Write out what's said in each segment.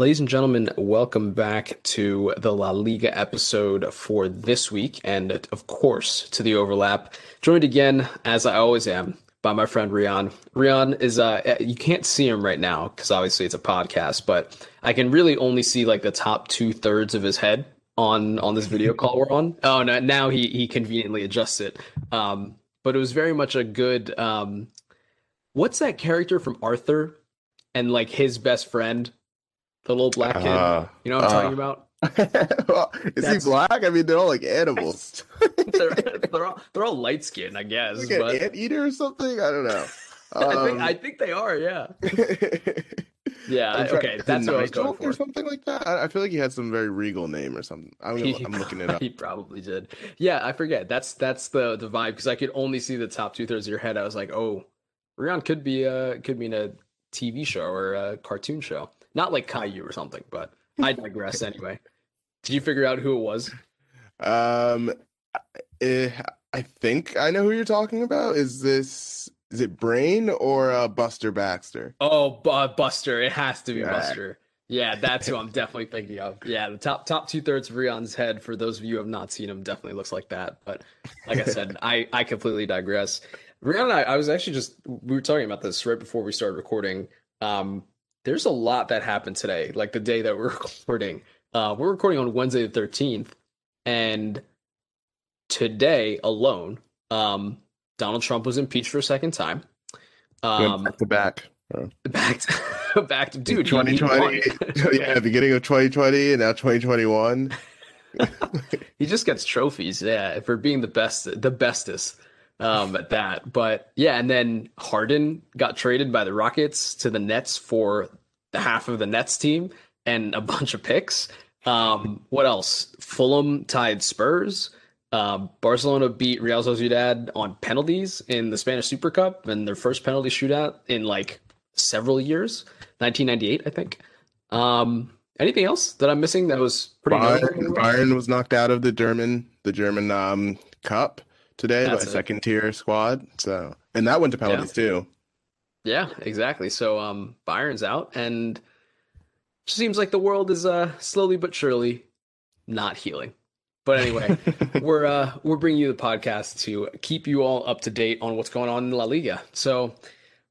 Ladies and gentlemen, welcome back to the La Liga episode for this week, and of course to the overlap. Joined again, as I always am, by my friend Rian. Rian is uh, you can't see him right now because obviously it's a podcast, but I can really only see like the top two thirds of his head on on this video call we're on. Oh no, now he he conveniently adjusts it. Um, but it was very much a good. Um, what's that character from Arthur and like his best friend? The little black kid. Uh, you know what I'm uh, talking about? well, is That's... he black? I mean, they're all like animals. they're, they're, all they're all light skinned, I guess. Like but... an anteater or something? I don't know. Um... I think I think they are. Yeah. yeah. Okay. That's what I was going for. or something like that. I, I, feel like he had some very regal name or something. I'm, gonna, I'm looking it up. He probably did. Yeah, I forget. That's that's the the vibe because I could only see the top two thirds of your head. I was like, oh, Rian could be uh could be in a TV show or a cartoon show. Not like Caillou or something, but I digress anyway. Did you figure out who it was? Um, eh, I think I know who you're talking about. Is this is it Brain or uh, Buster Baxter? Oh, uh, Buster! It has to be yeah. Buster. Yeah, that's who I'm definitely thinking of. Yeah, the top top two thirds of Rian's head. For those of you who have not seen him, definitely looks like that. But like I said, I I completely digress. Rion and I, I was actually just we were talking about this right before we started recording. Um, there's a lot that happened today, like the day that we're recording. Uh, we're recording on Wednesday the 13th, and today alone, um, Donald Trump was impeached for a second time. Um, back to back. Back to back to dude. 2020. yeah, beginning of 2020 and now 2021. he just gets trophies, yeah, for being the best, the bestest um, at that. But yeah, and then Harden got traded by the Rockets to the Nets for the half of the Nets team and a bunch of picks. Um, what else? Fulham tied Spurs. Um, Barcelona beat Real Sociedad on penalties in the Spanish Super Cup and their first penalty shootout in like several years, 1998, I think. Um, anything else that I'm missing that was pretty? Bayern, Bayern was knocked out of the German the German um, Cup today That's by a second tier squad. So and that went to penalties yeah. too. Yeah, exactly. So um Bayern's out and it seems like the world is uh slowly but surely not healing. But anyway, we're uh we're bringing you the podcast to keep you all up to date on what's going on in La Liga. So,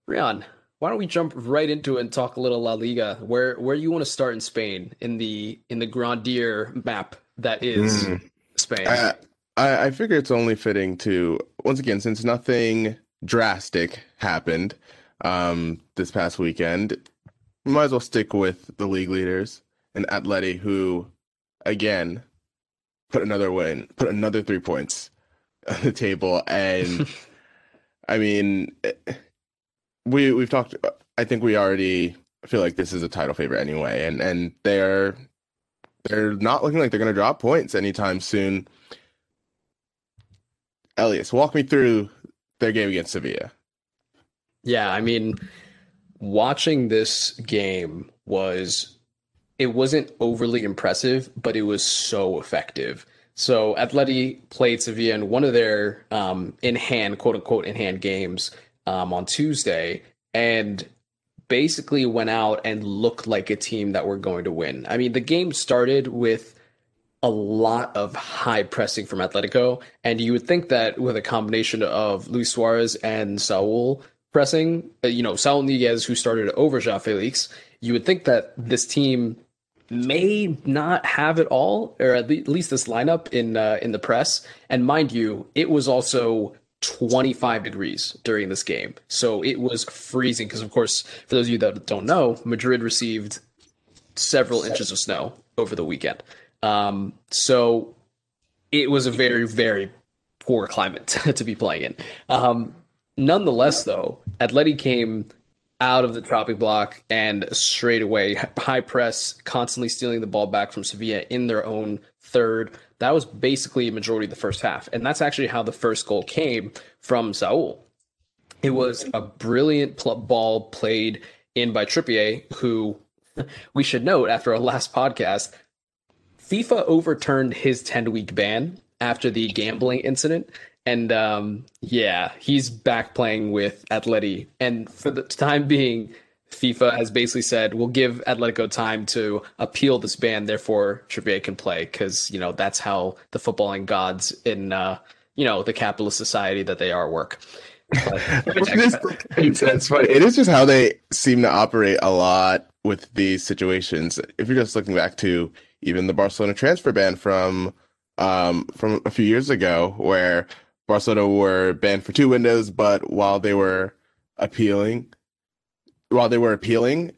Rian, why don't we jump right into it and talk a little La Liga? Where where you want to start in Spain in the in the Grandier map that is mm. Spain? Uh, I, I figure it's only fitting to once again since nothing drastic happened um, this past weekend. We might as well stick with the league leaders and Atleti, who again put another win, put another three points on the table, and I mean, eh, we we've talked. I think we already feel like this is a title favorite anyway, and and they're they're not looking like they're going to drop points anytime soon. Elias, walk me through their game against Sevilla. Yeah, I mean, watching this game was it wasn't overly impressive, but it was so effective. So Atleti played Sevilla in one of their um, in hand, quote unquote, in hand games um, on Tuesday, and basically went out and looked like a team that were going to win. I mean, the game started with a lot of high pressing from Atletico. And you would think that with a combination of Luis Suarez and Saul pressing, uh, you know, Saul Niguez, who started over João Felix, you would think that this team may not have it all, or at least this lineup in uh, in the press. And mind you, it was also 25 degrees during this game, so it was freezing. Because of course, for those of you that don't know, Madrid received several inches of snow over the weekend. Um, so it was a very, very poor climate to be playing in. Um, nonetheless, though, Atleti came out of the tropic block and straight away high press, constantly stealing the ball back from Sevilla in their own third. That was basically a majority of the first half. And that's actually how the first goal came from Saul. It was a brilliant pl- ball played in by Trippier, who we should note after our last podcast FIFA overturned his 10 week ban after the gambling incident. And um, yeah, he's back playing with Atleti. And for the time being, FIFA has basically said we'll give Atletico time to appeal this ban, therefore Trippier can play because you know that's how the footballing gods in uh, you know the capitalist society that they are work. it's, funny. It is just how they seem to operate a lot with these situations. If you're just looking back to even the Barcelona transfer ban from um, from a few years ago, where Barcelona were banned for two windows, but while they were appealing, while they were appealing,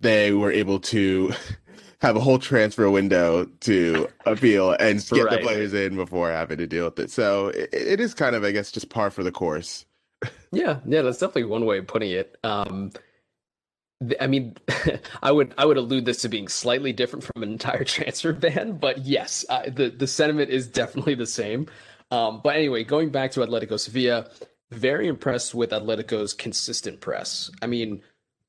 they were able to have a whole transfer window to appeal and get right. the players in before having to deal with it. So it, it is kind of, I guess, just par for the course. yeah, yeah, that's definitely one way of putting it. Um, I mean, I would I would allude this to being slightly different from an entire transfer ban, but yes, uh, the the sentiment is definitely the same. Um, but anyway, going back to Atletico Sevilla, very impressed with Atletico's consistent press. I mean,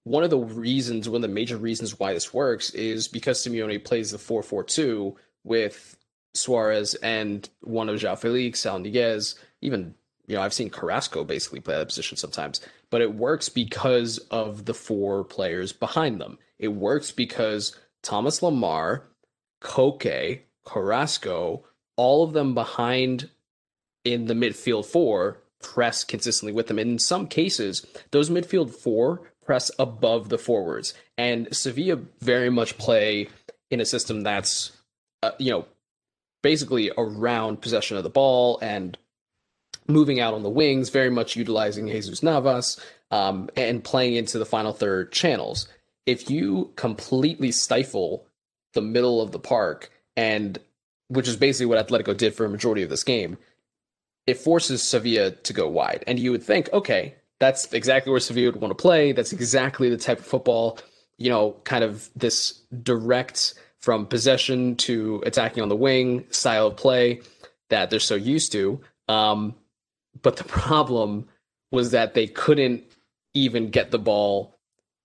one of the reasons, one of the major reasons why this works is because Simeone plays the 4 4 2 with Suarez and one of João Felix, Saúl Ñíguez, even, you know, I've seen Carrasco basically play that position sometimes, but it works because of the four players behind them. It works because Thomas Lemar, Koke, Carrasco, all of them behind in the midfield four press consistently with them. And in some cases, those midfield four press above the forwards. And Sevilla very much play in a system that's, uh, you know, basically around possession of the ball and moving out on the wings, very much utilizing Jesus Navas um, and playing into the final third channels. If you completely stifle the middle of the park, and which is basically what Atletico did for a majority of this game, it forces Sevilla to go wide. And you would think, okay, that's exactly where Sevilla would want to play. That's exactly the type of football, you know, kind of this direct from possession to attacking on the wing style of play that they're so used to. Um, but the problem was that they couldn't even get the ball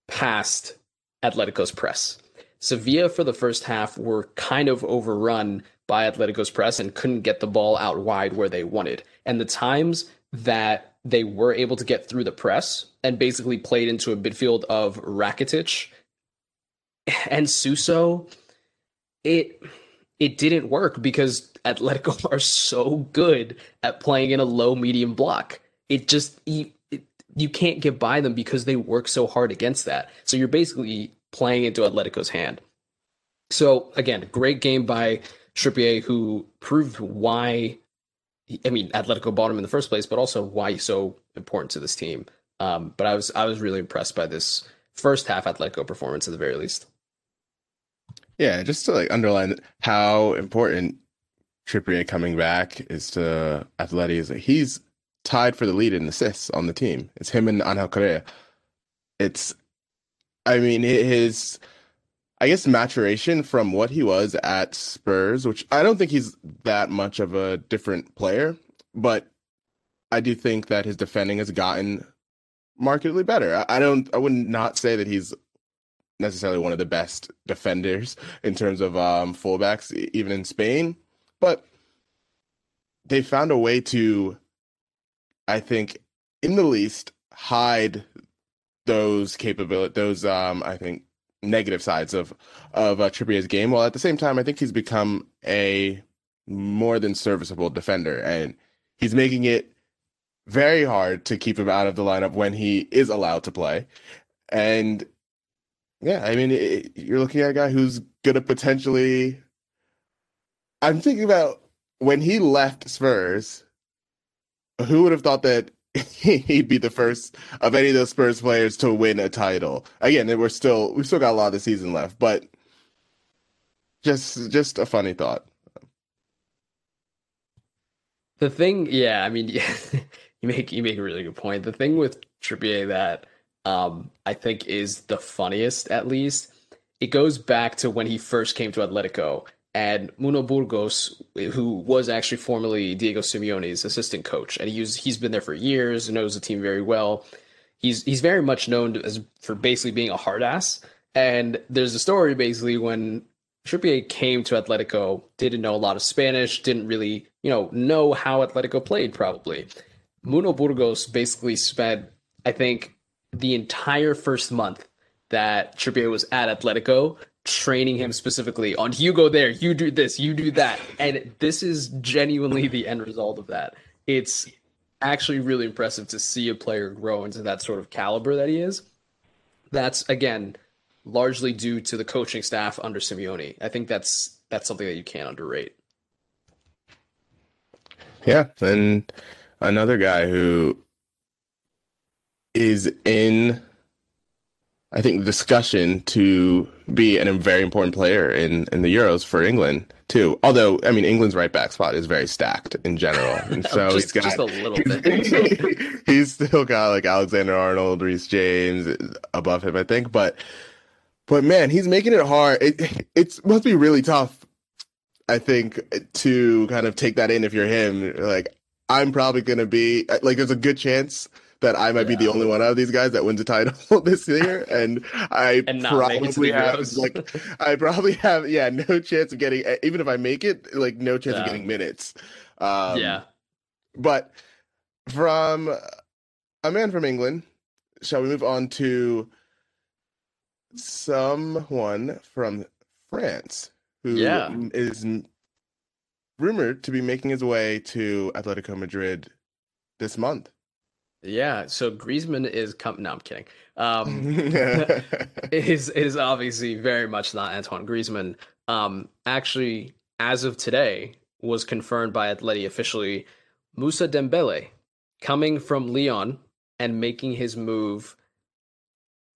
past Atletico's press. Sevilla for the first half were kind of overrun by Atletico's press and couldn't get the ball out wide where they wanted. And the times that they were able to get through the press and basically played into a midfield of Rakitic and Suso, it it didn't work because Atletico are so good at playing in a low medium block. It just it, it, you can't get by them because they work so hard against that. So you're basically playing into Atletico's hand. So again, great game by Trippier, who proved why, I mean, Atletico bought him in the first place, but also why he's so important to this team. Um, but I was I was really impressed by this first half Atletico performance at the very least. Yeah, just to like underline how important Trippier coming back is to Atleti is that he's tied for the lead in assists on the team. It's him and Angel Correa. It's, I mean, his I guess maturation from what he was at Spurs, which I don't think he's that much of a different player, but I do think that his defending has gotten markedly better. I, don't I would not say that he's necessarily one of the best defenders in terms of um, fullbacks, even in Spain, but they found a way to, I think, in the least, hide those capability, those um, I think negative sides of of uh, Trippier's game. While at the same time, I think he's become a more than serviceable defender, and he's making it very hard to keep him out of the lineup when he is allowed to play. And yeah, I mean, it, you're looking at a guy who's to potentially. I'm thinking about when he left Spurs. Who would have thought that he'd be the first of any of those Spurs players to win a title. Again, we're still we've still got a lot of the season left, but just just a funny thought. The thing, yeah, I mean, yeah, you make you make a really good point. The thing with Trippier that um, I think is the funniest, at least, it goes back to when he first came to Atletico and Mono Burgos, who was actually formerly Diego Simeone's assistant coach, and he's he's been there for years, knows the team very well. He's he's very much known as for basically being a hard ass. And there's a story basically when Trippier came to Atletico, didn't know a lot of Spanish, didn't really, you know, know how Atletico played probably. Mono Burgos basically spent, I think, the entire first month that Trippier was at Atletico training him specifically on you go there, you do this, you do that. And this is genuinely the end result of that. It's actually really impressive to see a player grow into that sort of caliber that he is. That's again largely due to the coaching staff under Simeone. I think that's that's something that you can't underrate. Yeah, and another guy who is in I think the discussion to be a very important player in in the Euros for England too. Although I mean England's right back spot is very stacked in general, and so just, he's got just a little bit. he's still got like Alexander Arnold, Reece James above him, I think. But but man, he's making it hard. It it must be really tough, I think, to kind of take that in if you're him. Like I'm probably gonna be like there's a good chance that I might yeah. be the only one out of these guys that wins a title this year, and I and probably have like I probably have yeah no chance of getting even if I make it like no chance yeah. of getting minutes. Um, yeah, but from a man from England, shall we move on to someone from France who yeah. is rumored to be making his way to Atletico Madrid this month. Yeah, so Griezmann is come. No, I'm kidding. Um, is is obviously very much not Antoine Griezmann. Um, actually, as of today, was confirmed by Atleti officially. Moussa Dembele coming from Lyon and making his move,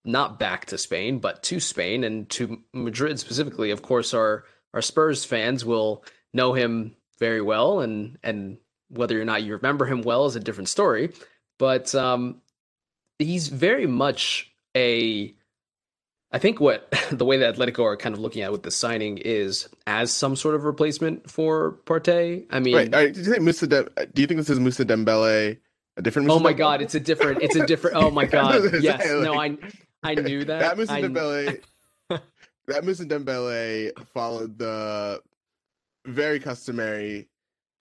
not back to Spain, but to Spain and to Madrid specifically. Of course, our our Spurs fans will know him very well, and and whether or not you remember him well is a different story but um, he's very much a. I think what the way that Atletico are kind of looking at with the signing is as some sort of replacement for Partey. I mean, right. Right. Do you think Moussa? De- do you think this is Moussa Dembele? A different? Moussa oh my Dembele? god! It's a different. It's a different. Oh my god! yes. no, I I knew that. That Moussa Dembele. that Moussa Dembele followed the very customary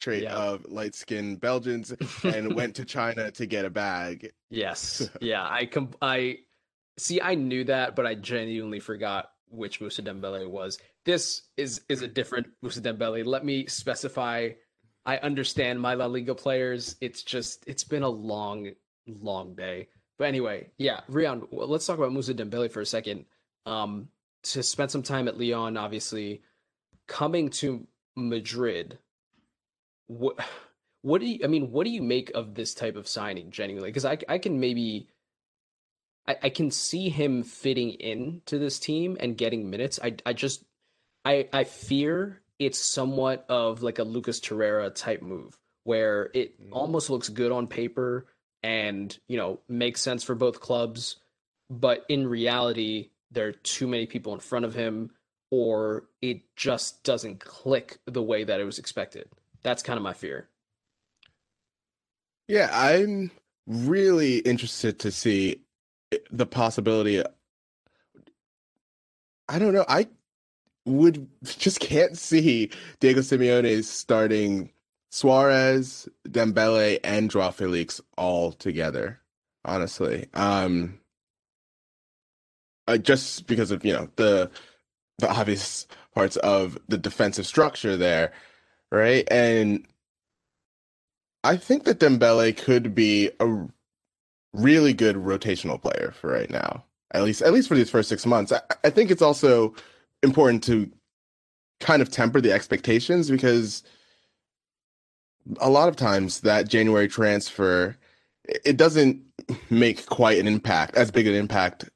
trait yeah. of light skinned Belgians and went to China to get a bag. Yes. yeah. I com- I see I knew that, but I genuinely forgot which Moussa Dembele was. This is is a different Moussa Dembele. Let me specify I understand my La Liga players. It's just it's been a long, long day. But anyway, yeah, Rian, let's talk about Moussa Dembele for a second. Um, to spend some time at Lyon, obviously, coming to Madrid what what do you i mean what do you make of this type of signing genuinely? Because i i can maybe I, I can see him fitting in to this team and getting minutes. I i just i i fear it's somewhat of like a lucas torreira type move where it mm. almost looks good on paper and you know makes sense for both clubs but in reality there are too many people in front of him or it just doesn't click the way that it was expected that's kind of my fear. Yeah, I'm really interested to see the possibility. I don't know. I would just can't see Diego Simeone starting Suarez, Dembele, and Joao Felix all together. Honestly, um, uh, just because of you know the the obvious parts of the defensive structure there right? And I think that Dembele could be a really good rotational player for right now. At least, at least for these first six months. I, I think it's also important to kind of temper the expectations because a lot of times that January transfer it doesn't make quite an impact, as big an impact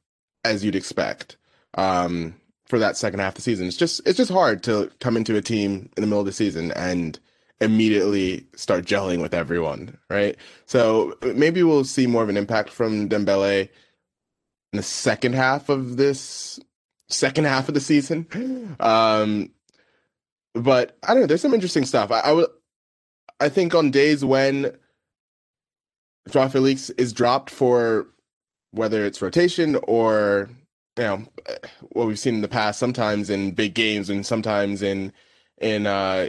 as you'd expect. Um, for that second half of the season. It's just it's just hard to come into a team in the middle of the season and immediately start gelling with everyone, right? So maybe we'll see more of an impact from Dembele in the second half of this second half of the season. Um, but I don't know. There's some interesting stuff. I, I would, I think on days when Joao Felix is dropped for whether it's rotation or you know what we've seen in the past, sometimes in big games and sometimes in in uh,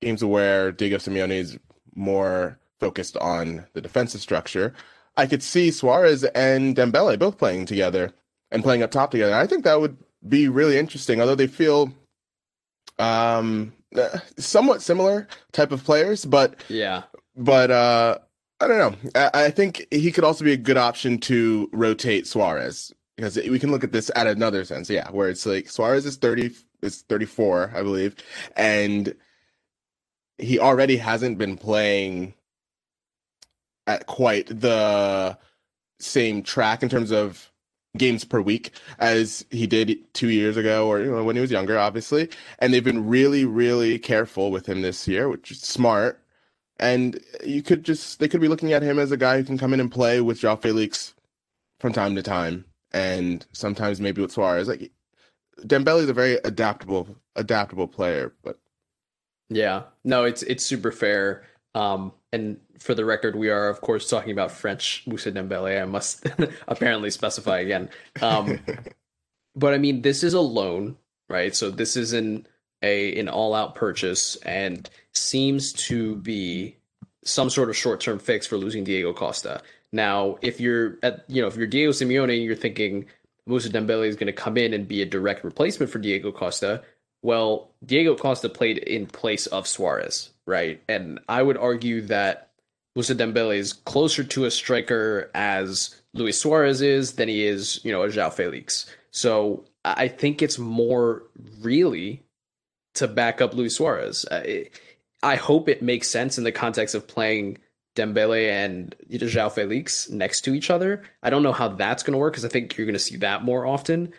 games where Diego Simeone is more focused on the defensive structure. I could see Suarez and Dembele both playing together and playing up top together. I think that would be really interesting. Although they feel um, somewhat similar type of players, but yeah, but uh, I don't know. I, I think he could also be a good option to rotate Suarez because we can look at this at another sense, yeah, where it's like Suarez is thirty is thirty four, I believe, and he already hasn't been playing at quite the same track in terms of games per week as he did two years ago or you know when he was younger obviously. And they've been really really careful with him this year which is smart. And you could just they could be looking at him as a guy who can come in and play with João Felix from time to time and sometimes maybe with Suarez like Dembele is a very adaptable adaptable player but yeah no it's it's super fair um and for the record, we are of course talking about French Moussa Dembele. I must apparently specify again. Um, but I mean, this is a loan, right? So this is an a an all out purchase, and seems to be some sort of short term fix for losing Diego Costa. Now, if you're at you know if you're Diego Simeone, and you're thinking Moussa Dembele is going to come in and be a direct replacement for Diego Costa. Well, Diego Costa played in place of Suarez, right? And I would argue that Moussa Dembele is closer to a striker as Luis Suarez is than he is, you know, a João Felix. So I think it's more really to back up Luis Suarez. I hope it makes sense in the context of playing Dembele and João Felix next to each other. I don't know how that's going to work because I think you're going to see that more often.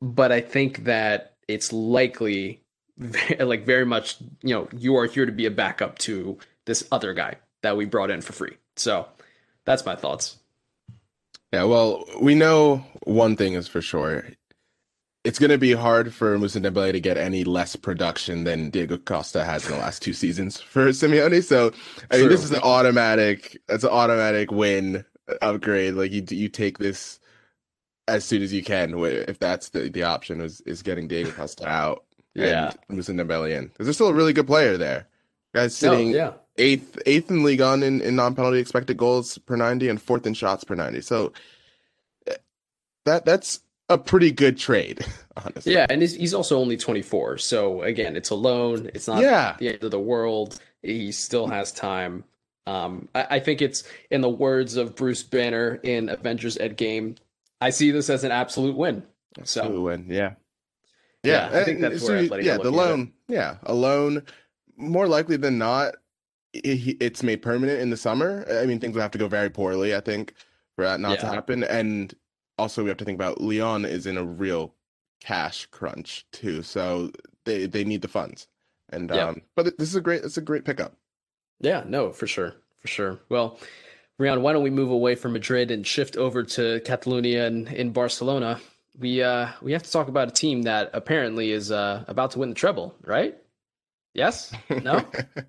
But I think that it's likely, like very much, you know, you are here to be a backup to this other guy that we brought in for free. So that's my thoughts. Yeah, well, we know one thing is for sure. It's going to be hard for Moussa Dembele to get any less production than Diego Costa has in the last two seasons for Simeone. So, I mean, this is an automatic. That's an automatic win upgrade. Like you, you take this as soon as you can. If that's the the option is is getting Diego Costa out yeah. and Moussa Dembele in, because there's still a really good player there. Guys sitting no, yeah eighth eighth in league on in, in non penalty expected goals per ninety and fourth in shots per ninety. So eh, that that's a pretty good trade, honestly. Yeah, and he's, he's also only twenty four. So again, it's a loan. It's not yeah. the end of the world. He still has time. Um, I, I think it's in the words of Bruce Banner in Avengers Endgame. I see this as an absolute win. Absolute so win, yeah. Yeah, yeah I think that's so, where yeah, the loan, yeah, a loan more likely than not it, it's made permanent in the summer. I mean, things would have to go very poorly, I think, for that not yeah. to happen. And also, we have to think about Lyon is in a real cash crunch too, so they they need the funds. And yeah. um, but this is a great it's a great pickup. Yeah, no, for sure, for sure. Well, Rian, why don't we move away from Madrid and shift over to Catalonia and in Barcelona? We uh we have to talk about a team that apparently is uh about to win the treble, right? Yes? No?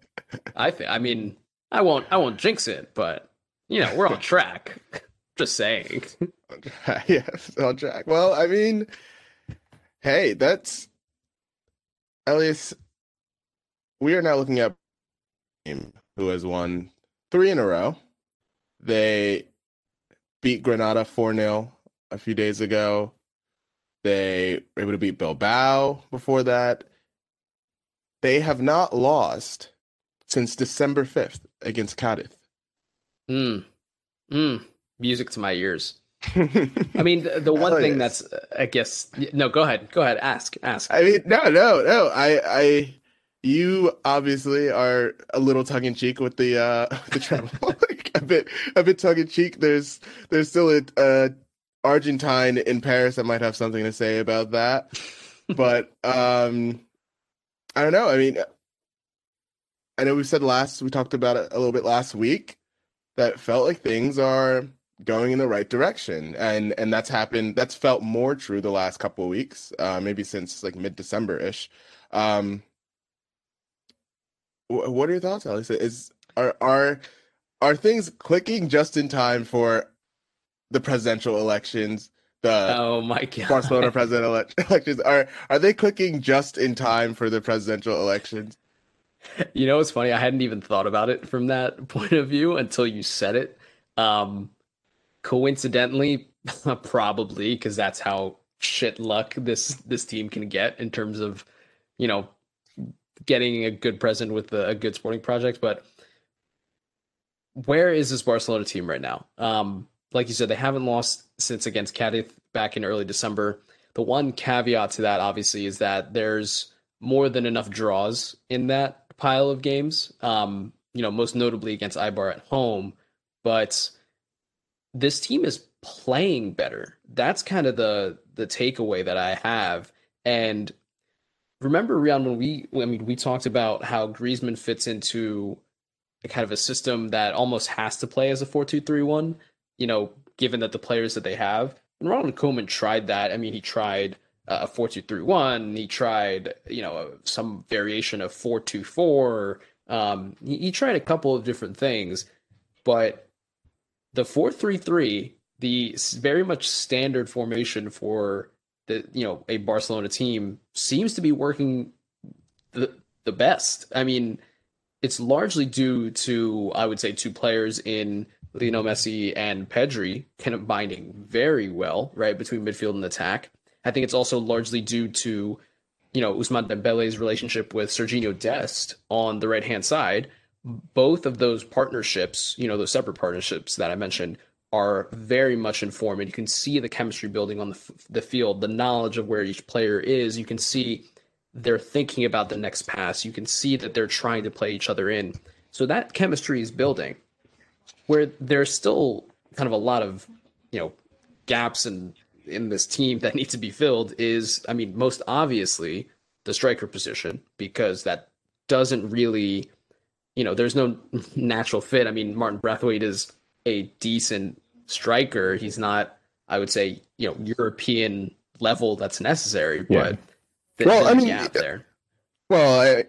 I think I mean I won't I won't jinx it, but you know, we're on track. Just saying. yes, on track. Well, I mean, hey, that's Elias. We are now looking at who has won three in a row. They beat Granada 4 0 a few days ago. They were able to beat Bilbao before that. They have not lost since December 5th against Cadiz. Mm. Mm. Music to my ears. I mean, the, the one thing yes. that's, I guess, no, go ahead. Go ahead. Ask, ask. I mean, no, no, no. I, I, you obviously are a little tongue in cheek with the, uh, the treble. a bit, a bit tongue in cheek. There's, there's still a, a Argentine in Paris that might have something to say about that. but, um, I don't know. I mean, I know we said last we talked about it a little bit last week that felt like things are going in the right direction, and and that's happened. That's felt more true the last couple of weeks, uh, maybe since like mid December ish. Um, what are your thoughts, Alice? Is are are are things clicking just in time for the presidential elections? the oh my god, Barcelona president ele- elections are are they clicking just in time for the presidential elections? You know, it's funny. I hadn't even thought about it from that point of view until you said it. Um, coincidentally, probably because that's how shit luck this this team can get in terms of, you know, getting a good present with a, a good sporting project. But where is this Barcelona team right now? Um, like you said, they haven't lost since against Cadiz back in early December. The one caveat to that, obviously, is that there's more than enough draws in that pile of games. Um, you know, most notably against Eibar at home, but this team is playing better. That's kind of the the takeaway that I have. And remember, Rian, when we I mean we talked about how Griezmann fits into a kind of a system that almost has to play as a 4-2-3-1, you know, given that the players that they have. And Ronald Koeman tried that. I mean, he tried a 4-2-3-1, he tried, you know, some variation of 4-2-4. Um, he, he tried a couple of different things, but the 4-3-3, the very much standard formation for the, you know, a Barcelona team seems to be working the the best. I mean, it's largely due to I would say two players in Lionel Messi and Pedri combining very well, right, between midfield and attack. I think it's also largely due to, you know, Ousmane Dembele's relationship with Sergiño Dest on the right hand side. Both of those partnerships, you know, those separate partnerships that I mentioned, are very much informed, and you can see the chemistry building on the, the field, the knowledge of where each player is. You can see they're thinking about the next pass. You can see that they're trying to play each other in. So that chemistry is building. Where there's still kind of a lot of, you know, gaps in in this team that need to be filled is, I mean, most obviously the striker position because that doesn't really, you know, there's no natural fit. I mean, Martin Braithwaite is a decent striker. He's not, I would say, you know, European level that's necessary, but yeah. well, I mean, there. Well, I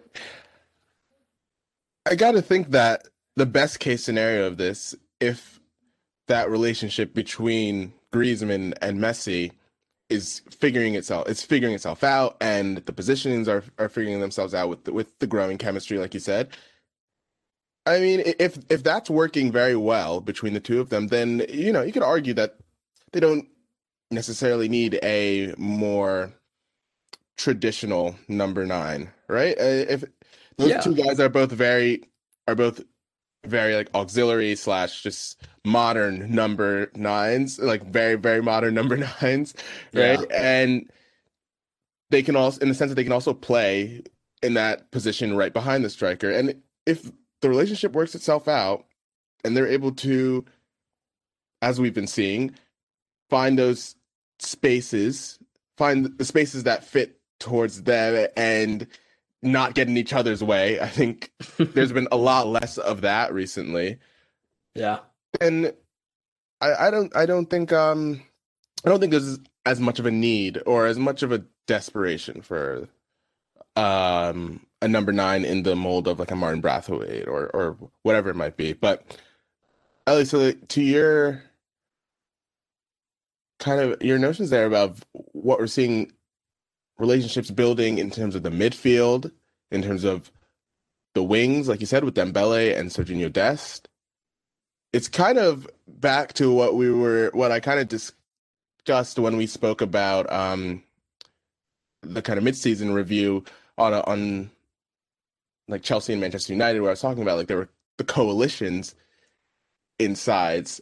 I got to think that the best case scenario of this, if that relationship between Griezmann and Messi is figuring itself, it's figuring itself out, and the positionings are are figuring themselves out with the, with the growing chemistry, like you said. I mean, if if that's working very well between the two of them, then you know you could argue that they don't necessarily need a more traditional number nine, right? Uh, if those yeah. two guys are both very are both very like auxiliary slash just modern number nines, like very very modern number nines, right? Yeah. And they can also, in the sense that they can also play in that position right behind the striker, and if the relationship works itself out and they're able to as we've been seeing find those spaces find the spaces that fit towards them and not get in each other's way. I think there's been a lot less of that recently. Yeah. And i i don't i don't think um i don't think there's as much of a need or as much of a desperation for um a number nine in the mold of like a Martin Braithwaite or or whatever it might be. But Ellie, so to your kind of your notions there about what we're seeing relationships building in terms of the midfield, in terms of the wings, like you said, with Dembele and Sergiño Dest. It's kind of back to what we were, what I kind of discussed when we spoke about um, the kind of midseason review on a, on like Chelsea and Manchester United, where I was talking about like there were the coalitions insides.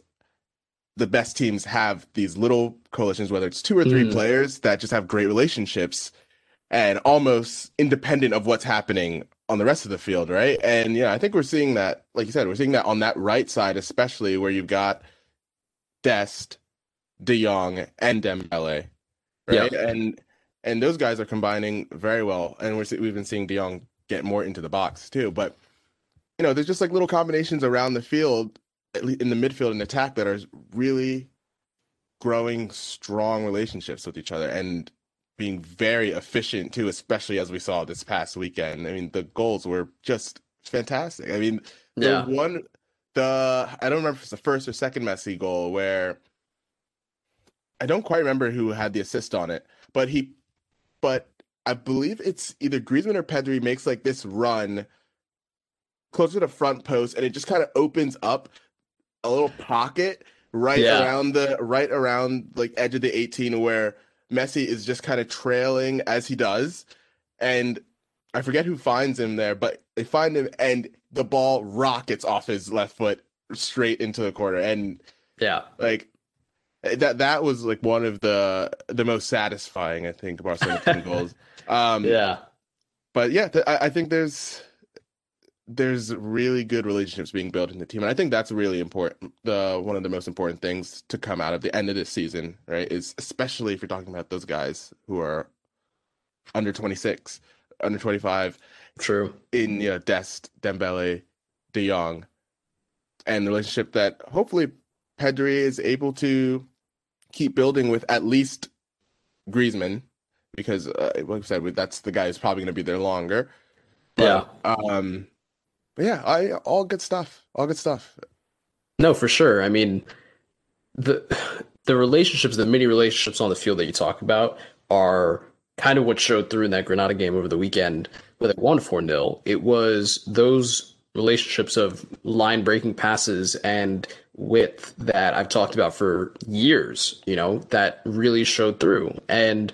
The best teams have these little coalitions, whether it's two or three mm. players that just have great relationships and almost independent of what's happening on the rest of the field, right? And yeah, I think we're seeing that, like you said, we're seeing that on that right side, especially where you've got Dest, De Jong, and Dembele, right? And and those guys are combining very well, and we're we've been seeing De Jong get more into the box too. But you know, there's just like little combinations around the field, in the midfield and attack, that are really growing strong relationships with each other and being very efficient too, especially as we saw this past weekend. I mean, the goals were just fantastic. I mean, the yeah. one, the I don't remember if it's the first or second Messi goal where I don't quite remember who had the assist on it, but he, but I believe it's either Griezmann or Pedri makes like this run closer to the front post, and it just kind of opens up a little pocket right Yeah. around the right around like edge of the 18 where Messi is just kind of trailing as he does, and I forget who finds him there, but they find him, and the ball rockets off his left foot straight into the corner, and Yeah. like that that was like one of the the most satisfying I think Barcelona team goals. Um, Yeah. but yeah, th- I, I think there's there's really good relationships being built in the team, and I think that's really important. The one of the most important things to come out of the end of this season, right, is especially if you're talking about those guys who are under 26, under 25, True. in you know Dest, Dembele, De Jong, and the relationship that hopefully Pedri is able to keep building with at least Griezmann, because uh, like I said, that's the guy who's probably going to be there longer. Yeah. Um, but yeah, I all good stuff. All good stuff. No, for sure. I mean, the the relationships, the many relationships on the field that you talk about are kind of what showed through in that Granada game over the weekend where they won 4 0. It was those relationships of line breaking passes and width that I've talked about for years, you know, that really showed through. And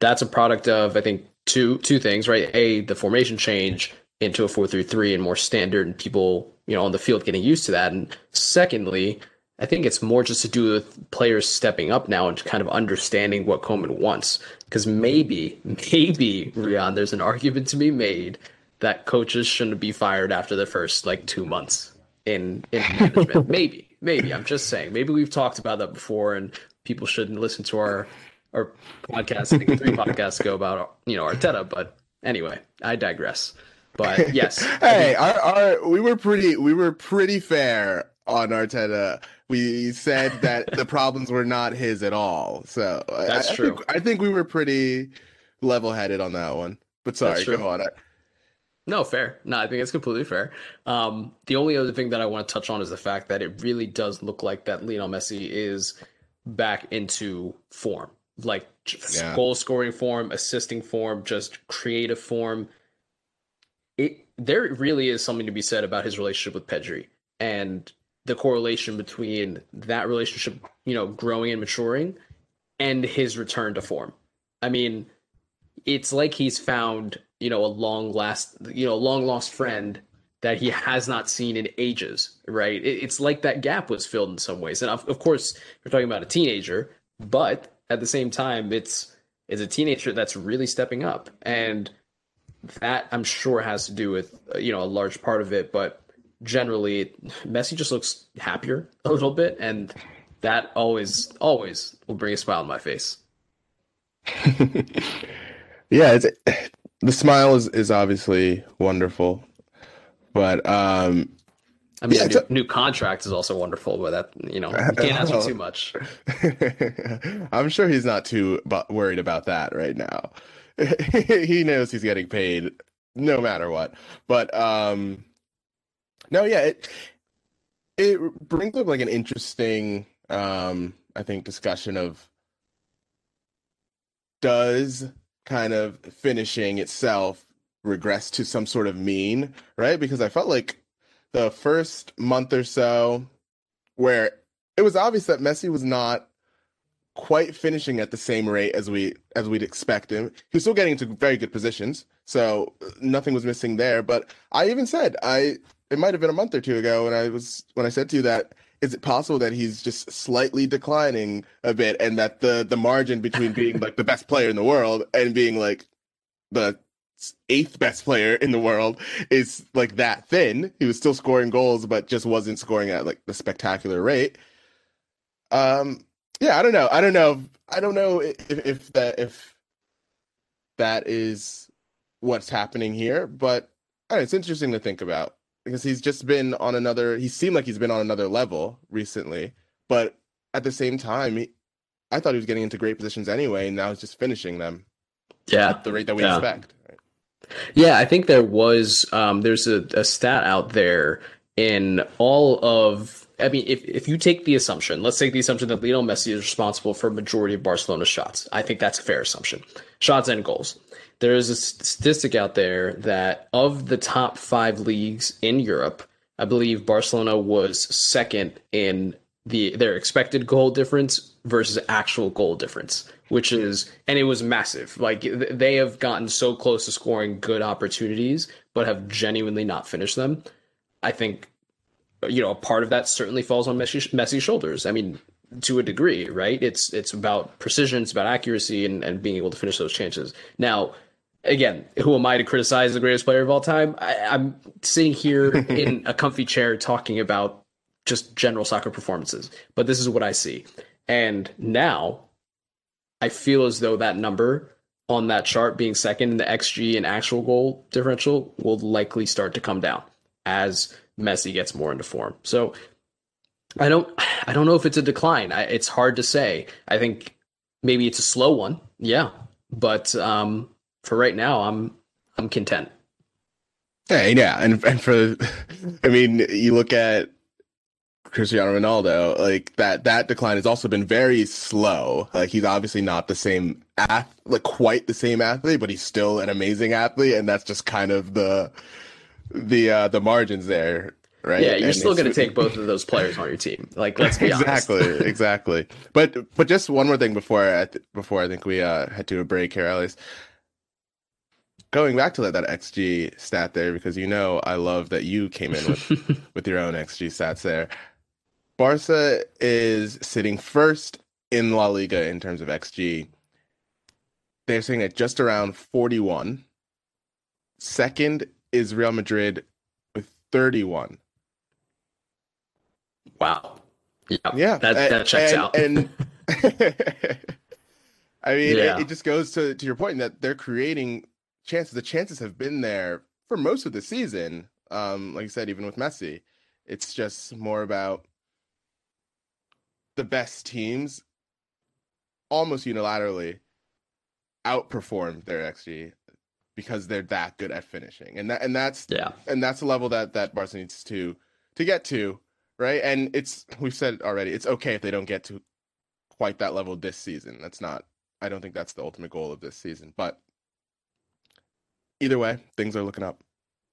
that's a product of, I think, two two things, right? A, the formation change into a 4-3-3 and more standard and people, you know, on the field getting used to that. And secondly, I think it's more just to do with players stepping up now and kind of understanding what Koeman wants. Because maybe, maybe, Rian, there's an argument to be made that coaches shouldn't be fired after the first like two months in in management. maybe, maybe. I'm just saying. Maybe we've talked about that before, and people shouldn't listen to our our podcast. I think three podcasts ago about you know Arteta. But anyway, I digress. But yes, Hey, our, our we were pretty we were pretty fair on Arteta. We said that the problems were not his at all. So That's I, true. Think, I think we were pretty level headed on that one. But sorry, go on. No, fair. No, I think it's completely fair. Um, the only other thing that I want to touch on is the fact that it really does look like that Lionel Messi is back into form, like Yeah. goal scoring form, assisting form, just creative form. It there really is something to be said about his relationship with Pedri and the correlation between that relationship, you know, growing and maturing, and his return to form. I mean, it's like he's found you know a long last you know long lost friend that he has not seen in ages right? It, it's like that gap was filled in some ways. And of, of course we're talking about a teenager but at the same time it's it's a teenager that's really stepping up. And that i'm sure has to do with uh, you know a large part of it. But generally messi just looks happier a little bit. And that always always will bring a smile on my face yeah, it's the smile is is obviously wonderful, but um, I mean, Yeah, new, new contract is also wonderful, but that you know you can't ask for too much. I'm sure he's not too worried about that right now. he knows he's getting paid no matter what. But um no, yeah, it it brings up like an interesting um I think discussion of does kind of finishing itself regress to some sort of mean, right? Because I felt like the first month or so where it was obvious that Messi was not quite finishing at the same rate as we as we'd expect him. He was still getting into very good positions, so uh, nothing was missing there. But I even said I it might have been a month or two ago when I was when I said to you that is it possible that he's just slightly declining a bit and that the the margin between being like the best player in the world and being like the eighth best player in the world is like that thin. He was still scoring goals, but just wasn't scoring at like the spectacular rate. Um, yeah, I don't know. I don't know. I don't know if if that if that is what's happening here, but know, it's interesting to think about because he's just been on another. He seemed like he's been on another level recently, but at the same time, he, I thought he was getting into great positions anyway, and now he's just finishing them Yeah, at the rate that we Yeah. expect. yeah. I think there was um, there's a, a stat out there in all of I mean, if, if you take the assumption, let's take the assumption that Lionel Messi is responsible for a majority of Barcelona's shots. I think that's a fair assumption. Shots and goals. There is a statistic out there that of the top five leagues in Europe, I believe Barcelona was second in the their expected goal difference versus actual goal difference, which is and it was massive. Like they have gotten so close to scoring good opportunities, but have genuinely not finished them. I think you know, a part of that certainly falls on Messi, Messi's shoulders. I mean, to a degree, right? It's it's about precision, it's about accuracy, and, and being able to finish those chances. Now, again, who am I to criticize the greatest player of all time? I, am sitting here in a comfy chair talking about just general soccer performances, but this is what I see. And now, I feel as though that number on that chart being second in the XG and actual goal differential will likely start to come down as Messi gets more into form. So I don't I don't know if it's a decline. I, it's hard to say. I think maybe it's a slow one. Yeah, but um, for right now, I'm I'm content. Yeah, yeah, and and for, I mean, you look at Cristiano Ronaldo, like that that decline has also been very slow. Like he's obviously not the same ath- like quite the same athlete, but he's still an amazing athlete, and that's just kind of the the uh the margins there right yeah you're and still going to take both of those players on your team like let's be exactly honest. exactly but but just one more thing before I th- before i think we uh head to a break here at least going back to that, that xg stat there because you know i love that you came in with with your own xg stats there barca is sitting first in la liga in terms of xg they're sitting at just around 41 second is Real Madrid with 31. Wow. Yeah. Yeah. That, that checks and, out. and I mean, yeah. it, it, just goes to, to your point that they're creating chances. The chances have been there for most of the season. Um, like you said, even with Messi, it's just more about the best teams almost unilaterally outperform their XG because they're that good at finishing, and that and that's yeah, and that's the level that that Barca needs to to get to, right? And it's we've said already, it's okay if they don't get to quite that level this season. That's not. I don't think that's the ultimate goal of this season, but either way, things are looking up.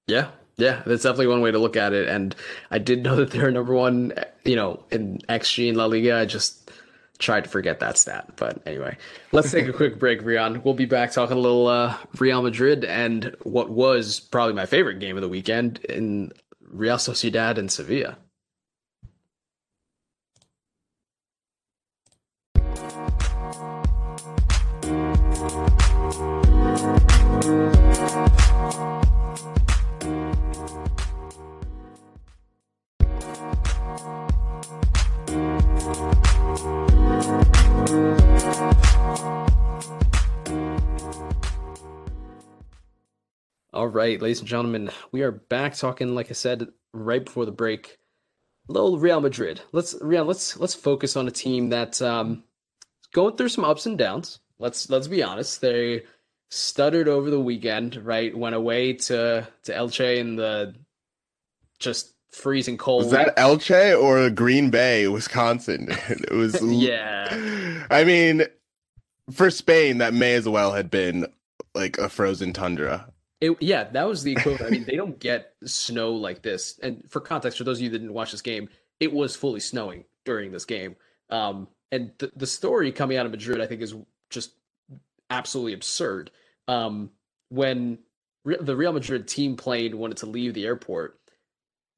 Yeah, yeah, that's definitely one way to look at it. And I did know that they're number one, you know, in XG in La Liga. I just tried to forget that stat. But anyway, let's take a quick break, Rian. We'll be back talking a little uh, Real Madrid and what was probably my favorite game of the weekend in Real Sociedad and Sevilla. All right, ladies and gentlemen, we are back talking, like I said right before the break, little Real Madrid. Let's Real, let's let's focus on a team that's um, going through some ups and downs. Let's let's be honest. They stuttered over the weekend, right? Went away to to Elche in the just freezing cold. Was that Elche or Green Bay, Wisconsin? it was yeah. I mean, for Spain, that may as well had been like a frozen tundra. It, yeah, that was the equivalent. I mean, they don't get snow like this. And for context, for those of you that didn't watch this game, it was fully snowing during this game. Um, and the, the story coming out of Madrid, I think, is just absolutely absurd. Um, when Re- the Real Madrid team plane wanted to leave the airport,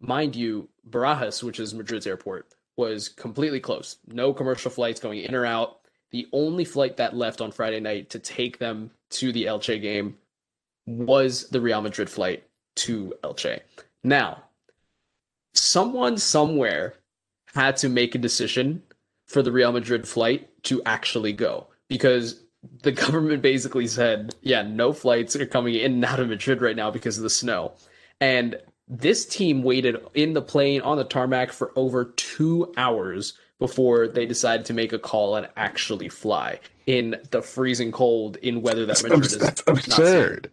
mind you, Barajas, which is Madrid's airport, was completely closed. No commercial flights going in or out. The only flight that left on Friday night to take them to the Elche game was the Real Madrid flight to Elche. Now, someone somewhere had to make a decision for the Real Madrid flight to actually go because the government basically said, yeah, no flights are coming in and out of Madrid right now because of the snow. And this team waited in the plane on the tarmac for over two hours before they decided to make a call and actually fly in the freezing cold in weather that Madrid is that's absurd.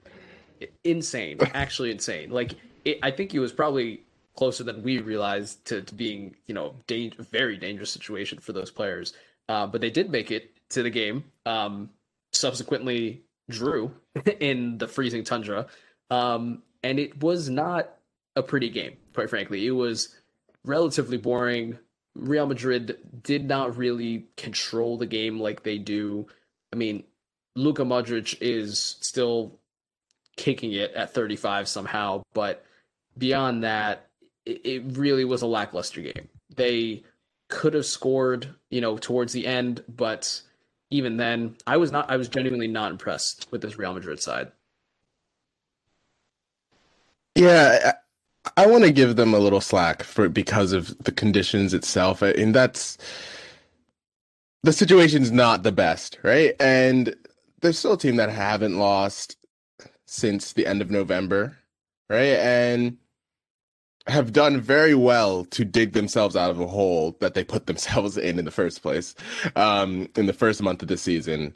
Insane, actually insane. Like it, I think he was probably closer than we realized to, to being, you know, da- very dangerous situation for those players. Uh, but they did make it to the game. Um, subsequently drew in the freezing tundra. Um, and it was not a pretty game, quite frankly. It was relatively boring. Real Madrid did not really control the game like they do. I mean, Luka Modric is still kicking it at 35 somehow, but beyond that, it, it really was a lackluster game. They could have scored, you know, towards the end, but even then, I was not. I was genuinely not impressed with this Real Madrid side. Yeah, I, I want to give them a little slack for because of the conditions itself, and that's the situation's not the best, right? And there's still a team that haven't lost since the end of November, right? And have done very well to dig themselves out of a hole that they put themselves in in the first place um, in the first month of the season.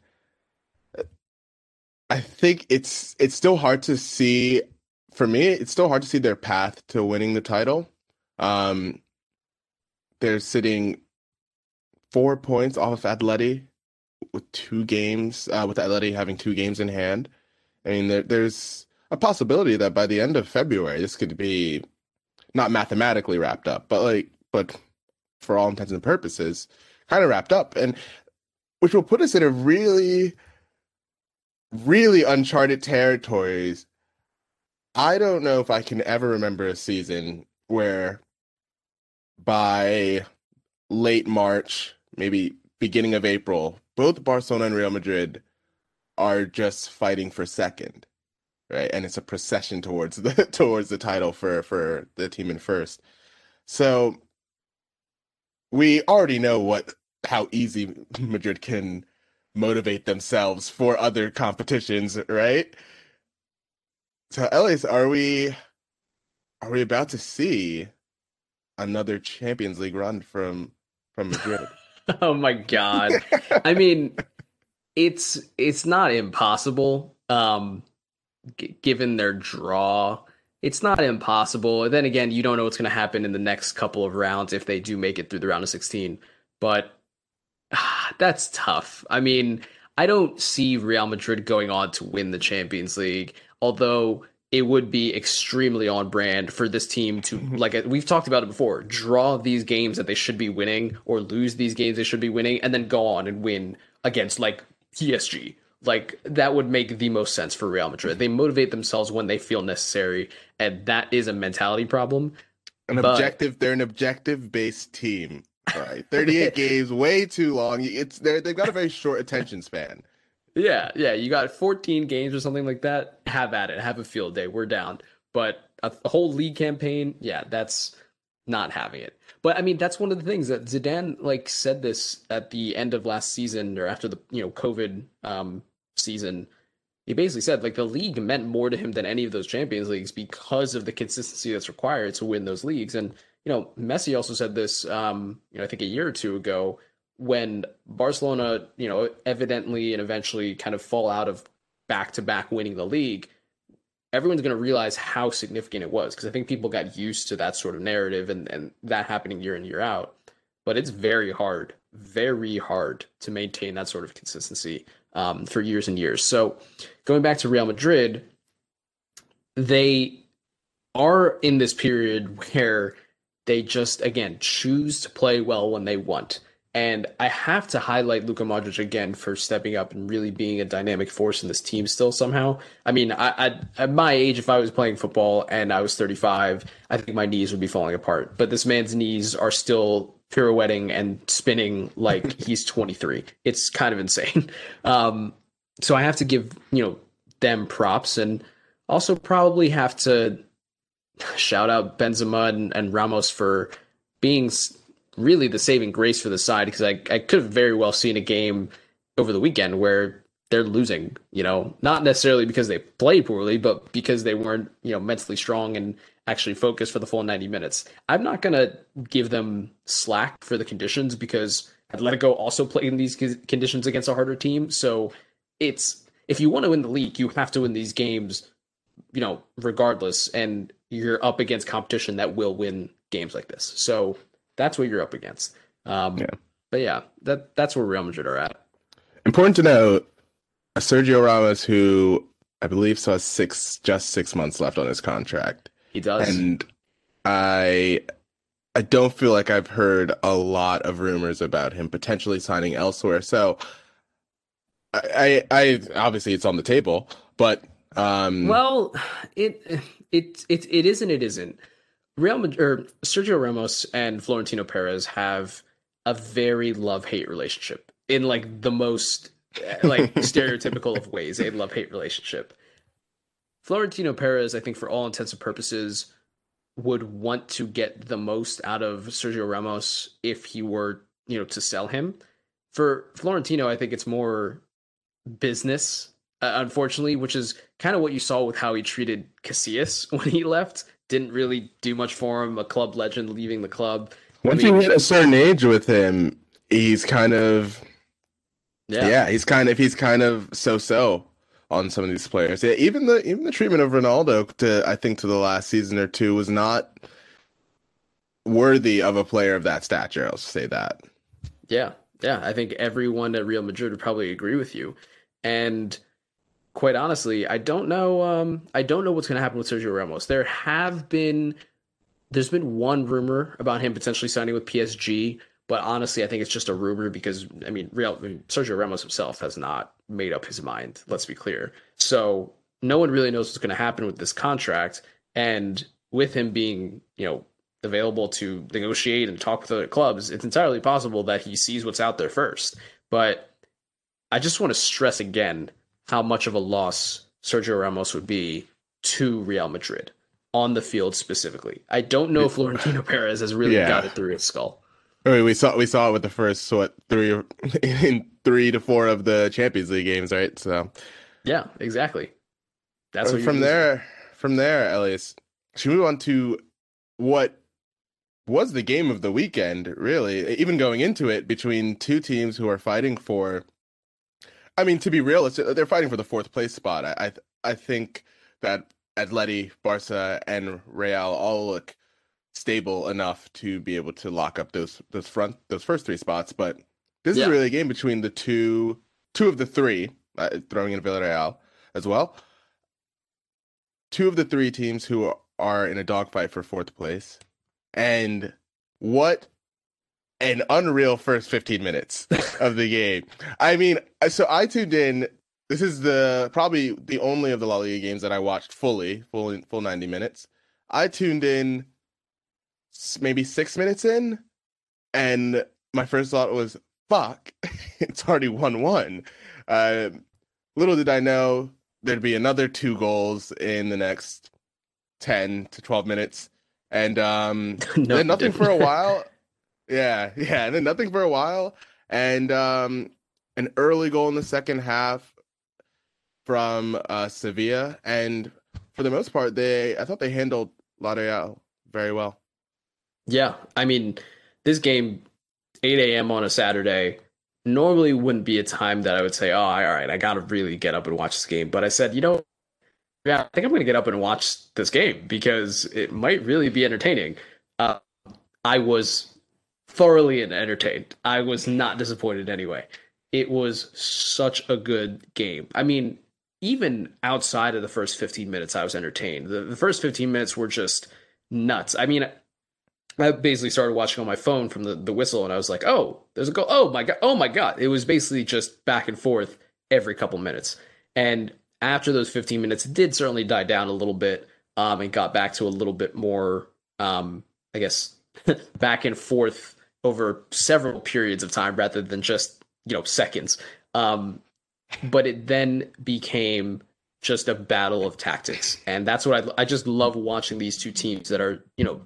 I think it's it's still hard to see for me. It's still hard to see their path to winning the title. Um, they're sitting four points off of Atleti with two games, uh, with Atleti having two games in hand. I mean, there, there's a possibility that by the end of February, this could be not mathematically wrapped up, but like, but for all intents and purposes, kind of wrapped up, and which will put us in a really, really uncharted territories. I don't know if I can ever remember a season where by late March, maybe beginning of April, both Barcelona and Real Madrid are just fighting for second right? And it's a procession towards the towards the title for for the team in first. So we already know what how easy Madrid can motivate themselves for other competitions, right? So, Elias, are we are we about to see another Champions League run from from Madrid? oh my god! I mean, it's it's not impossible. Um, g- given their draw, it's not impossible. then again, you don't know what's going to happen in the next couple of rounds if they do make it through the round of 16. But ah, that's tough. I mean, I don't see Real Madrid going on to win the Champions League, although it would be extremely on brand for this team to mm-hmm. like we've talked about it before draw these games that they should be winning or lose these games they should be winning and then go on and win against like PSG like that would make the most sense for Real Madrid. They motivate themselves when they feel necessary, and that is a mentality problem. An but... objective. They're an objective based team. All right, thirty-eight games, way too long. It's they they've got a very short attention span. Yeah, yeah. You got fourteen games or something like that. Have at it. Have a field day. We're down. But a, a whole league campaign, yeah, that's not having it. But I mean, that's one of the things that Zidane like said this at the end of last season or after the you know COVID um, season, he basically said like the league meant more to him than any of those Champions Leagues because of the consistency that's required to win those leagues. And you know, Messi also said this, um, you know, I think a year or two ago when Barcelona, you know, evidently and eventually kind of fall out of back to back winning the league. Everyone's going to realize how significant it was because I think people got used to that sort of narrative and, and that happening year in, year out. But it's very hard, very hard to maintain that sort of consistency um, for years and years. So going back to Real Madrid, they are in this period where they just again choose to play well when they want. And I have to highlight Luka Modric again for stepping up and really being a dynamic force in this team still somehow. I mean, I, I, at my age, if I was playing football and I was 35, I think my knees would be falling apart. But this man's knees are still pirouetting and spinning like he's 23. It's kind of insane. Um, so I have to give, you know, them props and also probably have to shout out Benzema and, and Ramos for being really the saving grace for the side because I, I could have very well seen a game over the weekend where they're losing, you know, not necessarily because they played poorly, but because they weren't, you know, mentally strong and actually focused for the full 90 minutes. I'm not going to give them slack for the conditions because Atletico also played in these conditions against a harder team. So it's if you want to win the league, you have to win these games, you know, regardless. And you're up against competition that will win games like this. So that's what you're up against. Um, yeah. But yeah, that that's where Real Madrid are at. Important to note, Sergio Ramos, who I believe still has six, just six months left on his contract. He does, and I, I don't feel like I've heard a lot of rumors about him potentially signing elsewhere. So, I, I, I obviously it's on the table, but um, well, it, it, it, it isn't. It isn't. Real Madrid, or Sergio Ramos and Florentino Perez have a very love hate relationship in like the most like stereotypical of ways a love hate relationship. Florentino Perez, I think, for all intents and purposes, would want to get the most out of Sergio Ramos if he were, you know, to sell him. For Florentino, I think it's more business, uh, unfortunately, which is kind of what you saw with how he treated Casillas when he left. Didn't really do much for him. A club legend leaving the club. Once I mean, you hit a certain age with him, he's kind of yeah. yeah, he's kind of he's kind of so-so on some of these players. Yeah, even the even the treatment of Ronaldo to I think to the last season or two was not worthy of a player of that stature. I'll say that. Yeah, yeah, I think everyone at Real Madrid would probably agree with you. And quite honestly, I don't know. Um, I don't know what's going to happen with Sergio Ramos. There have been there's been one rumor about him potentially signing with PSG, but honestly, I think it's just a rumor because I mean, Real I mean, Sergio Ramos himself has not made up his mind. Let's be clear. So no one really knows what's going to happen with this contract, and with him being, you know, available to negotiate and talk with other clubs, it's entirely possible that he sees what's out there first. But I just want to stress again how much of a loss Sergio Ramos would be to Real Madrid on the field specifically. I don't know if Florentino Perez has really yeah. got it through his skull. I mean, we saw we saw it with the first what three in three to four of the Champions League games, right? So, yeah, exactly. That's what from there. From there, Elias, should we move on to what was the game of the weekend? Really, even going into it between two teams who are fighting for. I mean, to be real, they're fighting for the fourth place spot. I I, I think that Atleti, Barca, and Real all look stable enough to be able to lock up those those front those first three spots. But this yeah. is really a game between the two two of the three, uh, throwing in Villarreal as well. Two of the three teams who are in a dogfight for fourth place, and what an unreal first 15 minutes of the game. I mean, so I tuned in. This is the probably the only of the La Liga games that I watched fully, full full 90 minutes. I tuned in maybe six minutes in, and my first thought was, "Fuck, it's already one-one." Uh, little did I know there'd be another two goals in the next ten to twelve minutes, and um, no, then nothing for a while. Yeah, yeah, and then nothing for a while, and um, an early goal in the second half from uh, Sevilla, and for the most part, they I thought they handled La Real very well. Yeah, I mean, this game, 8 a.m. on a Saturday, normally wouldn't be a time that I would say, "Oh, all right, I got to really get up and watch this game." But I said, you know, yeah, I think I'm going to get up and watch this game because it might really be entertaining. Uh, I was thoroughly entertained. I was not disappointed anyway. It was such a good game. I mean, even outside of the first 15 minutes, I was entertained. The, the first 15 minutes were just nuts. I mean, I basically started watching on my phone from the, the whistle and I was like, oh, there's a goal. Oh my God. Oh my God. It was basically just back and forth every couple minutes. And after those 15 minutes, it did certainly die down a little bit um, and got back to a little bit more, um, I guess, back and forth over several periods of time rather than just, you know, seconds. Um, but it then became just a battle of tactics. And that's what I, I just love watching these two teams that are, you know,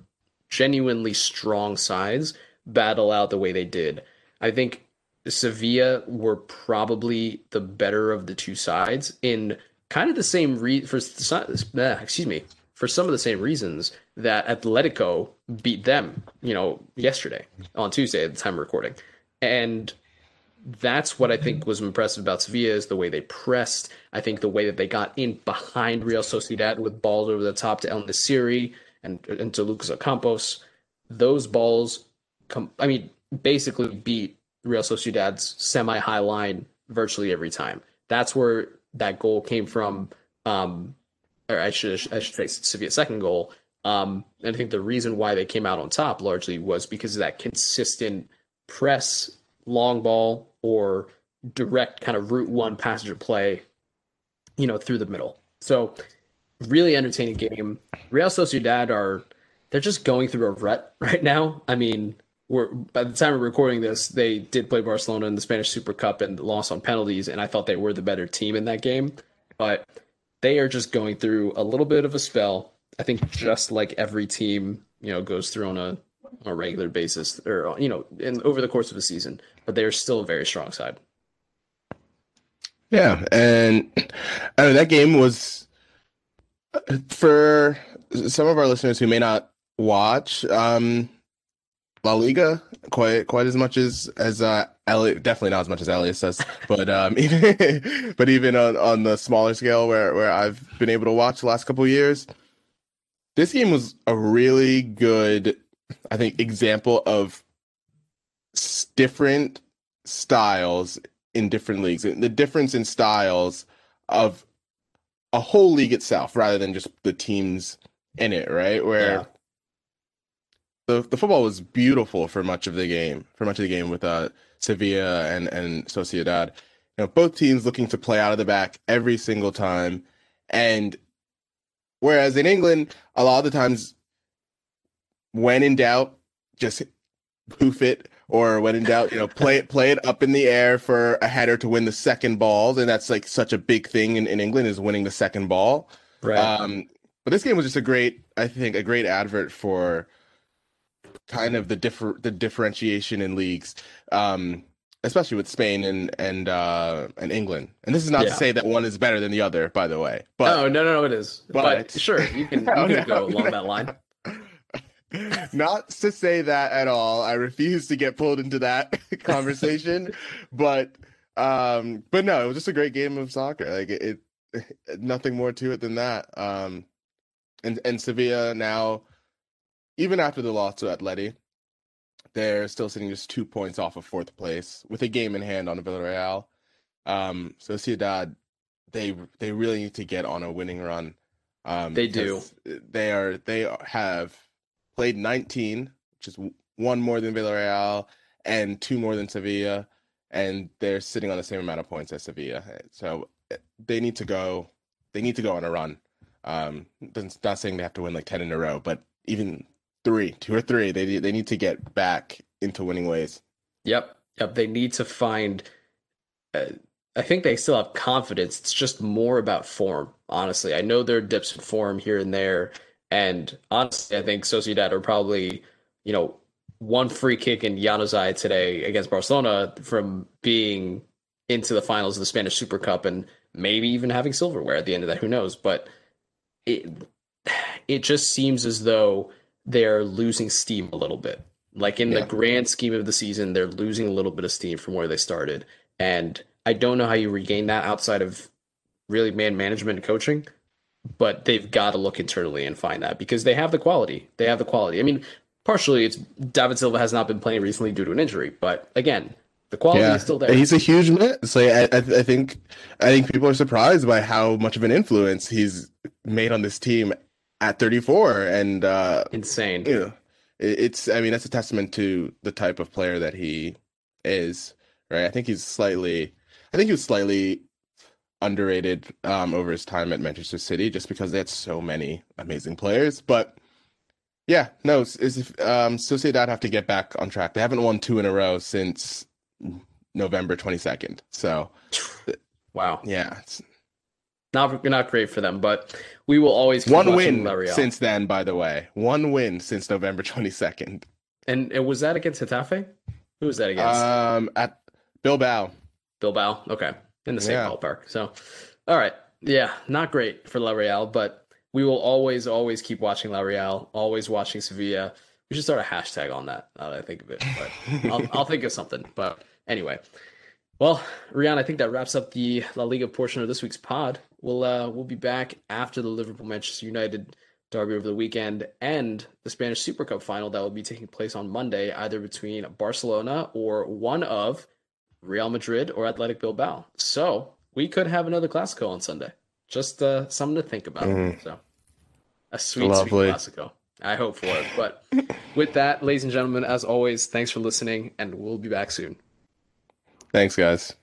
genuinely strong sides battle out the way they did. I think Sevilla were probably the better of the two sides in kind of the same re- for uh, excuse me for some of the same reasons that Atletico beat them, you know, yesterday on Tuesday at the time of recording. And that's what I think was impressive about Sevilla is the way they pressed. I think the way that they got in behind Real Sociedad with balls over the top to El Nesyri and, and to Lucas Ocampos. Those balls, come, I mean, basically beat Real Sociedad's semi high line virtually every time. That's where that goal came from. Um, or I should I should say Sevilla's second goal. Um, and I think the reason why they came out on top largely was because of that consistent press, long ball, or direct kind of route one passenger play, you know, through the middle. So really entertaining game. Real Sociedad are they're just going through a rut right now. I mean, we're by the time we're recording this, they did play Barcelona in the Spanish Super Cup and lost on penalties, and I thought they were the better team in that game. But they are just going through a little bit of a spell. I think just like every team, you know, goes through on a on a regular basis or you know, in over the course of a season, but they are still a very strong side. Yeah, and I mean that game was for some of our listeners who may not watch. Um, La Liga quite quite as much as as uh Elliot definitely not as much as Elias says, but um even but even on, on the smaller scale where where I've been able to watch the last couple years, this game was a really good, I think, example of different styles in different leagues. The difference in styles of a whole league itself rather than just the teams in it, right? Where yeah the the football was beautiful for much of the game, for much of the game with uh, Sevilla and and Sociedad. You know, both teams looking to play out of the back every single time, and whereas in England, a lot of the times, when in doubt, just poof it, or when in doubt, you know, play it play it up in the air for a header to win the second ball, and that's like such a big thing in, in England is winning the second ball. Right. Um, but this game was just a great, I think, a great advert for kind of the differ the differentiation in leagues, um, especially with Spain and and uh, and England. And this is not yeah. to say that one is better than the other, by the way. But no, no, no, no it is. But, but sure, you can, you can no, go along that line. Not to say that at all. I refuse to get pulled into that conversation, but um, but no, it was just a great game of soccer. Like it, it nothing more to it than that. Um, and and Sevilla now even after the loss to Atleti, they're still sitting just two points off of fourth place with a game in hand on Villarreal. Um, so Sociedad, they they really need to get on a winning run. Um, they do. They are they have played 19, which is one more than Villarreal and two more than Sevilla, and they're sitting on the same amount of points as Sevilla. So eh, they need to go. They need to go on a run. Um, not saying they have to win like 10 in a row, but even three, two or three. They they need to get back into winning ways. Yep, yep. They need to find. Uh, I think they still have confidence. It's just more about form. Honestly, I know there are dips in form here and there, and honestly, I think Sociedad are probably, you know, one free kick in Januzaj today against Barcelona from being into the finals of the Spanish Super Cup and maybe even having silverware at the end of that. Who knows? But it it just seems as though they're losing steam a little bit. Like in yeah. the grand scheme of the season, they're losing a little bit of steam from where they started. And I don't know how you regain that outside of really man management and coaching, but they've got to look internally and find that because they have the quality. They have the quality. I mean, partially it's David Silva has not been playing recently due to an injury, but again, the quality yeah. is still there. He's a huge miss. Like I, I, think, I think people are surprised by how much of an influence he's made on this team at 34 and uh insane. you know it's i mean that's a testament to the type of player that he is right? I think he's slightly i think he was slightly underrated um over his time at manchester city just because they had so many amazing players but yeah no is if um sociedad have to get back on track. They haven't won two in a row since november 22nd so wow. yeah not not great for them, but we will always one win since then. By the way, one win since November twenty second. And, and was that against Getafe? Who was that against? Um, at Bilbao. Bilbao. Okay, in the same yeah. ballpark. So, all right, yeah, not great for La Real, but we will always always keep watching La Real. Always watching Sevilla. We should start a hashtag on that. Now that I think of it, but I'll, I'll think of something. But anyway, Well, Rian, I think that wraps up the La Liga portion of this week's pod. We'll uh, we'll be back after the Liverpool Manchester United derby over the weekend and the Spanish Super Cup final that will be taking place on Monday, either between Barcelona or one of Real Madrid or Athletic Bilbao. So we could have another Clasico on Sunday. Just uh, something to think about. Mm. So a sweet, Lovely. sweet Clasico. I hope for it. But with that, ladies and gentlemen, as always, thanks for listening, and we'll be back soon. Thanks, guys.